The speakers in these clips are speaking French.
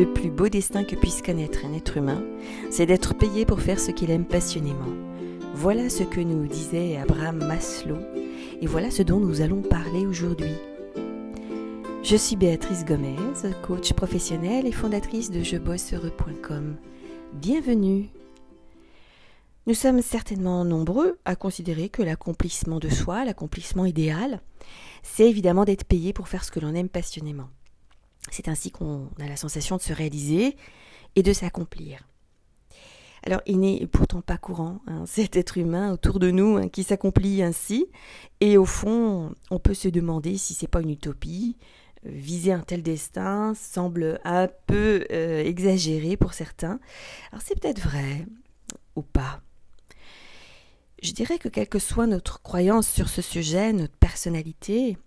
Le plus beau destin que puisse connaître un être humain, c'est d'être payé pour faire ce qu'il aime passionnément. Voilà ce que nous disait Abraham Maslow, et voilà ce dont nous allons parler aujourd'hui. Je suis Béatrice Gomez, coach professionnelle et fondatrice de jebosseheureux.com. Bienvenue Nous sommes certainement nombreux à considérer que l'accomplissement de soi, l'accomplissement idéal, c'est évidemment d'être payé pour faire ce que l'on aime passionnément. C'est ainsi qu'on a la sensation de se réaliser et de s'accomplir. Alors, il n'est pourtant pas courant, hein, cet être humain autour de nous hein, qui s'accomplit ainsi. Et au fond, on peut se demander si c'est pas une utopie. Viser un tel destin semble un peu euh, exagéré pour certains. Alors, c'est peut-être vrai ou pas? Je dirais que quelle que soit notre croyance sur ce sujet, notre personnalité,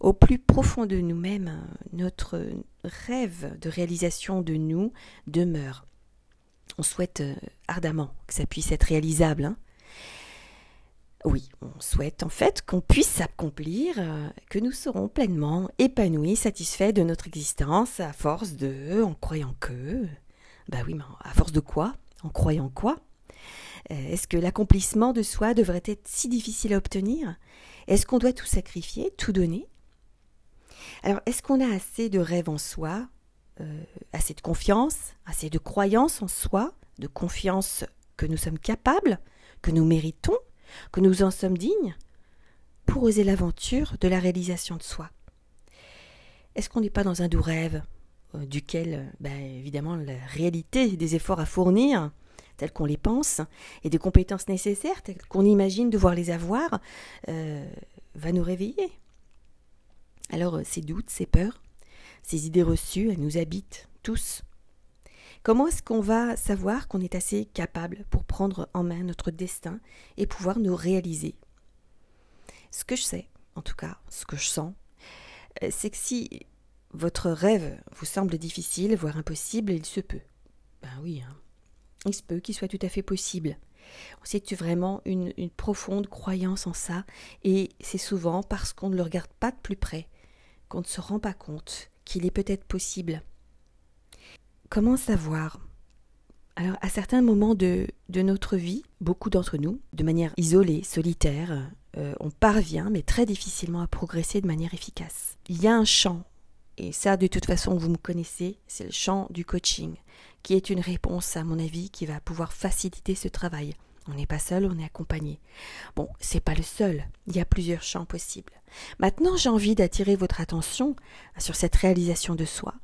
au plus profond de nous-mêmes, notre rêve de réalisation de nous demeure. On souhaite euh, ardemment que ça puisse être réalisable. Hein. oui, on souhaite en fait qu'on puisse s'accomplir, euh, que nous serons pleinement épanouis, satisfaits de notre existence à force de, en croyant que. Bah oui, mais à force de quoi? En croyant quoi? Est-ce que l'accomplissement de soi devrait être si difficile à obtenir? Est-ce qu'on doit tout sacrifier, tout donner? Alors, est-ce qu'on a assez de rêves en soi, euh, assez de confiance, assez de croyance en soi, de confiance que nous sommes capables, que nous méritons, que nous en sommes dignes, pour oser l'aventure de la réalisation de soi? Est-ce qu'on n'est pas dans un doux rêve, euh, duquel, euh, ben, évidemment, la réalité des efforts à fournir, tels qu'on les pense, et des compétences nécessaires, telles qu'on imagine devoir les avoir, va nous réveiller alors euh, ces doutes, ces peurs, ces idées reçues, elles nous habitent tous. Comment est-ce qu'on va savoir qu'on est assez capable pour prendre en main notre destin et pouvoir nous réaliser? Ce que je sais, en tout cas, ce que je sens, euh, c'est que si votre rêve vous semble difficile, voire impossible, il se peut. Ben oui, hein. Il se peut qu'il soit tout à fait possible. C'est vraiment une, profonde croyance en ça, et c'est souvent parce qu'on ne le regarde pas de plus près qu'on ne se rend pas compte qu'il est peut-être possible. Comment savoir? Alors, à certains moments de, de notre vie, beaucoup d'entre nous, de manière isolée, solitaire, euh, on parvient, mais très difficilement, à progresser de manière efficace. Il y a un champ, et ça, de toute façon, vous me connaissez, c'est le champ du coaching, qui est une réponse, à mon avis, qui va pouvoir faciliter ce travail. On n'est pas seul, on est accompagné. Bon, c'est pas le seul. Il y a plusieurs champs possibles. Maintenant, j'ai envie d'attirer votre attention sur cette réalisation de soi.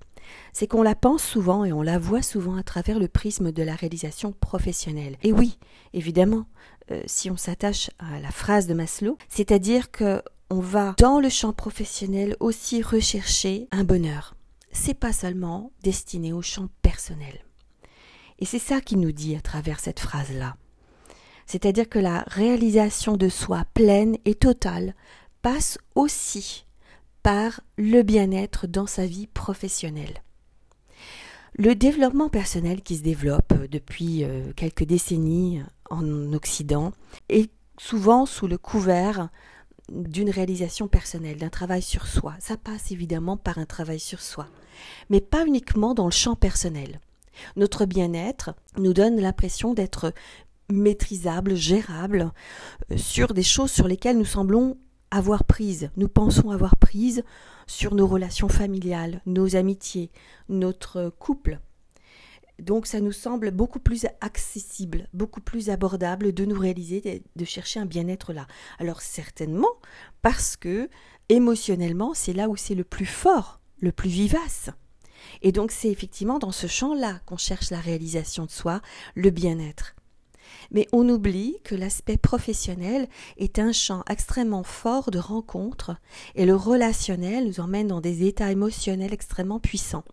C'est qu'on la pense souvent et on la voit souvent à travers le prisme de la réalisation professionnelle. Et oui, évidemment, euh, si on s'attache à la phrase de Maslow, c'est-à-dire que on va dans le champ professionnel aussi rechercher un bonheur. C'est pas seulement destiné au champ personnel. Et c'est ça qu'il nous dit à travers cette phrase-là. C'est-à-dire que la réalisation de soi pleine et totale passe aussi par le bien-être dans sa vie professionnelle. Le développement personnel qui se développe depuis euh, quelques décennies en Occident est souvent sous le couvert d'une réalisation personnelle, d'un travail sur soi. Ça passe évidemment par un travail sur soi, mais pas uniquement dans le champ personnel. Notre bien-être nous donne l'impression d'être maîtrisable, gérable, euh, sur des choses sur lesquelles nous semblons avoir prise, nous pensons avoir prise sur nos relations familiales, nos amitiés, notre couple. Donc ça nous semble beaucoup plus accessible, beaucoup plus abordable de nous réaliser, de chercher un bien-être là. Alors certainement parce que émotionnellement, c'est là où c'est le plus fort, le plus vivace. Et donc c'est effectivement dans ce champ-là qu'on cherche la réalisation de soi, le bien-être. Mais on oublie que l'aspect professionnel est un champ extrêmement fort de rencontres et le relationnel nous emmène dans des états émotionnels extrêmement puissants.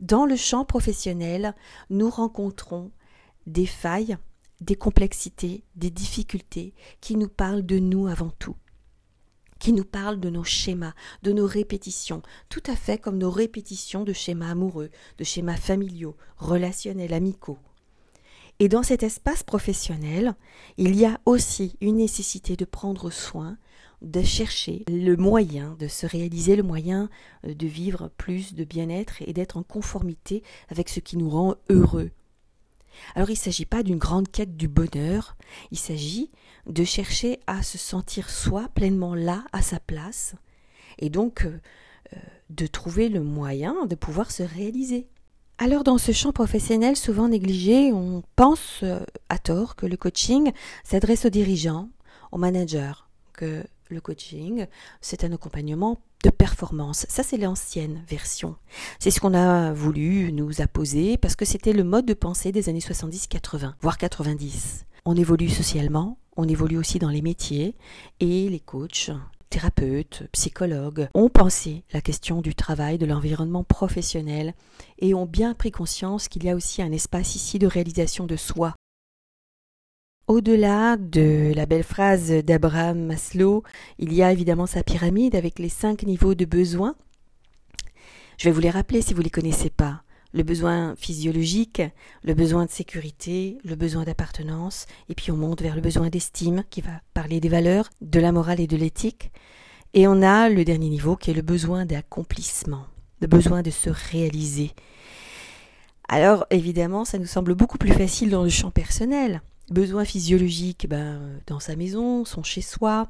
Dans le champ professionnel, nous rencontrons des failles, des complexités, des difficultés qui nous parlent de nous avant tout qui nous parlent de nos schémas, de nos répétitions, tout à fait comme nos répétitions de schémas amoureux, de schémas familiaux, relationnels, amicaux. Et dans cet espace professionnel, il y a aussi une nécessité de prendre soin de chercher le moyen de se réaliser, le moyen euh, de vivre plus de bien-être et d'être en conformité avec ce qui nous rend heureux. Alors il ne s'agit pas d'une grande quête du bonheur, il s'agit de chercher à se sentir soi pleinement là, à sa place, et donc euh, euh, de trouver le moyen de pouvoir se réaliser. Alors dans ce champ professionnel souvent négligé, on pense à tort que le coaching s'adresse aux dirigeants, aux managers, que le coaching, c'est un accompagnement de performance. Ça, c'est l'ancienne version. C'est ce qu'on a voulu nous apposer parce que c'était le mode de pensée des années 70-80, voire 90. On évolue socialement, on évolue aussi dans les métiers et les coachs, thérapeutes, psychologues ont pensé la question du travail, de l'environnement professionnel et ont bien pris conscience qu'il y a aussi un espace ici de réalisation de soi au-delà de la belle phrase d'Abraham Maslow, il y a évidemment sa pyramide avec les cinq niveaux de besoins. Je vais vous les rappeler si vous ne les connaissez pas. Le besoin physiologique, le besoin de sécurité, le besoin d'appartenance, et puis on monte vers le besoin d'estime qui va parler des valeurs, de la morale et de l'éthique. Et on a le dernier niveau qui est le besoin d'accomplissement, le besoin de se réaliser. Alors évidemment, ça nous semble beaucoup plus facile dans le champ personnel. Besoin physiologique, ben, dans sa maison, son chez-soi.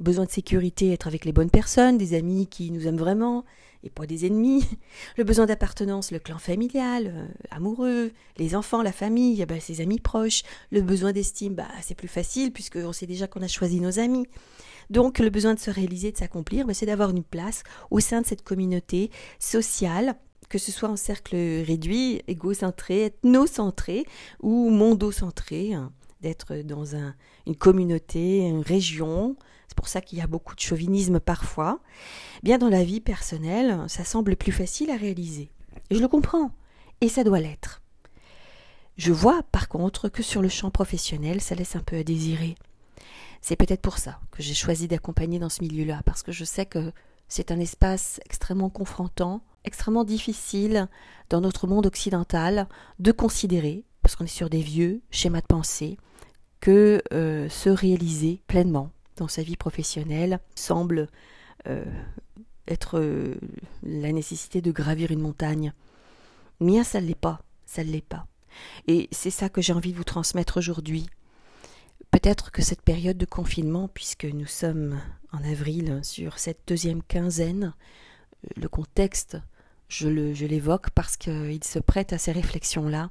Besoin de sécurité, être avec les bonnes personnes, des amis qui nous aiment vraiment et pas des ennemis. Le besoin d'appartenance, le clan familial, euh, amoureux, les enfants, la famille, ben, ses amis proches. Le besoin d'estime, ben, c'est plus facile puisqu'on sait déjà qu'on a choisi nos amis. Donc le besoin de se réaliser, de s'accomplir, ben, c'est d'avoir une place au sein de cette communauté sociale que ce soit en cercle réduit, égocentré, ethnocentré ou mondocentré, hein, d'être dans une communauté, une région. C'est pour ça qu'il y a beaucoup de chauvinisme parfois. Bien dans la vie personnelle, ça semble plus facile à réaliser. Et je le comprends. Et ça doit l'être. Je vois par contre que sur le champ professionnel, ça laisse un peu à désirer. C'est peut-être pour ça que j'ai choisi d'accompagner dans ce milieu-là, parce que je sais que c'est un espace extrêmement confrontant, extrêmement difficile dans notre monde occidental de considérer, parce qu'on est sur des vieux schémas de pensée, que euh, se réaliser pleinement dans sa vie professionnelle semble euh, être euh, la nécessité de gravir une montagne. Mien, ça ne l'est pas, ça ne l'est pas. Et c'est ça que j'ai envie de vous transmettre aujourd'hui. Peut-être que cette période de confinement, puisque nous sommes en avril sur cette deuxième quinzaine, le contexte je l'évoque parce qu'il se prête à ces réflexions-là.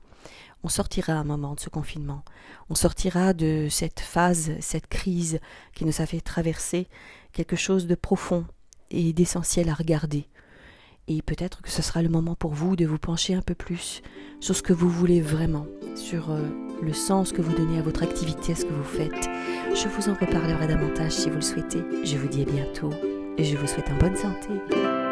On sortira un moment de ce confinement. On sortira de cette phase, cette crise qui nous a fait traverser quelque chose de profond et d'essentiel à regarder. Et peut-être que ce sera le moment pour vous de vous pencher un peu plus sur ce que vous voulez vraiment, sur euh, le sens que vous donnez à votre activité, à ce que vous faites. Je vous en reparlerai davantage si vous le souhaitez. Je vous dis à bientôt et je vous souhaite en bonne santé.